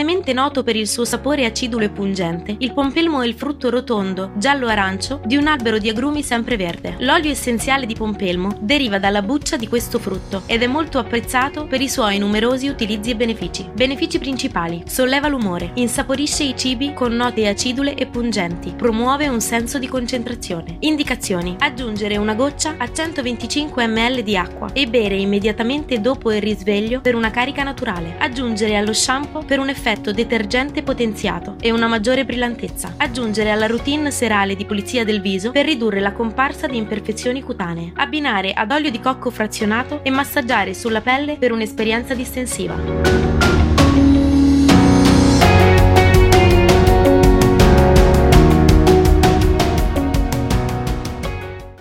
Mondialmente noto per il suo sapore acidulo e pungente, il pompelmo è il frutto rotondo, giallo-arancio, di un albero di agrumi sempreverde. L'olio essenziale di pompelmo deriva dalla buccia di questo frutto ed è molto apprezzato per i suoi numerosi utilizzi e benefici. Benefici principali: solleva l'umore, insaporisce i cibi con note acidule e pungenti, promuove un senso di concentrazione. Indicazioni: aggiungere una goccia a 125 ml di acqua e bere immediatamente dopo il risveglio per una carica naturale. Aggiungere allo shampoo per un effetto detergente potenziato e una maggiore brillantezza. Aggiungere alla routine serale di pulizia del viso per ridurre la comparsa di imperfezioni cutanee. Abbinare ad olio di cocco frazionato e massaggiare sulla pelle per un'esperienza distensiva.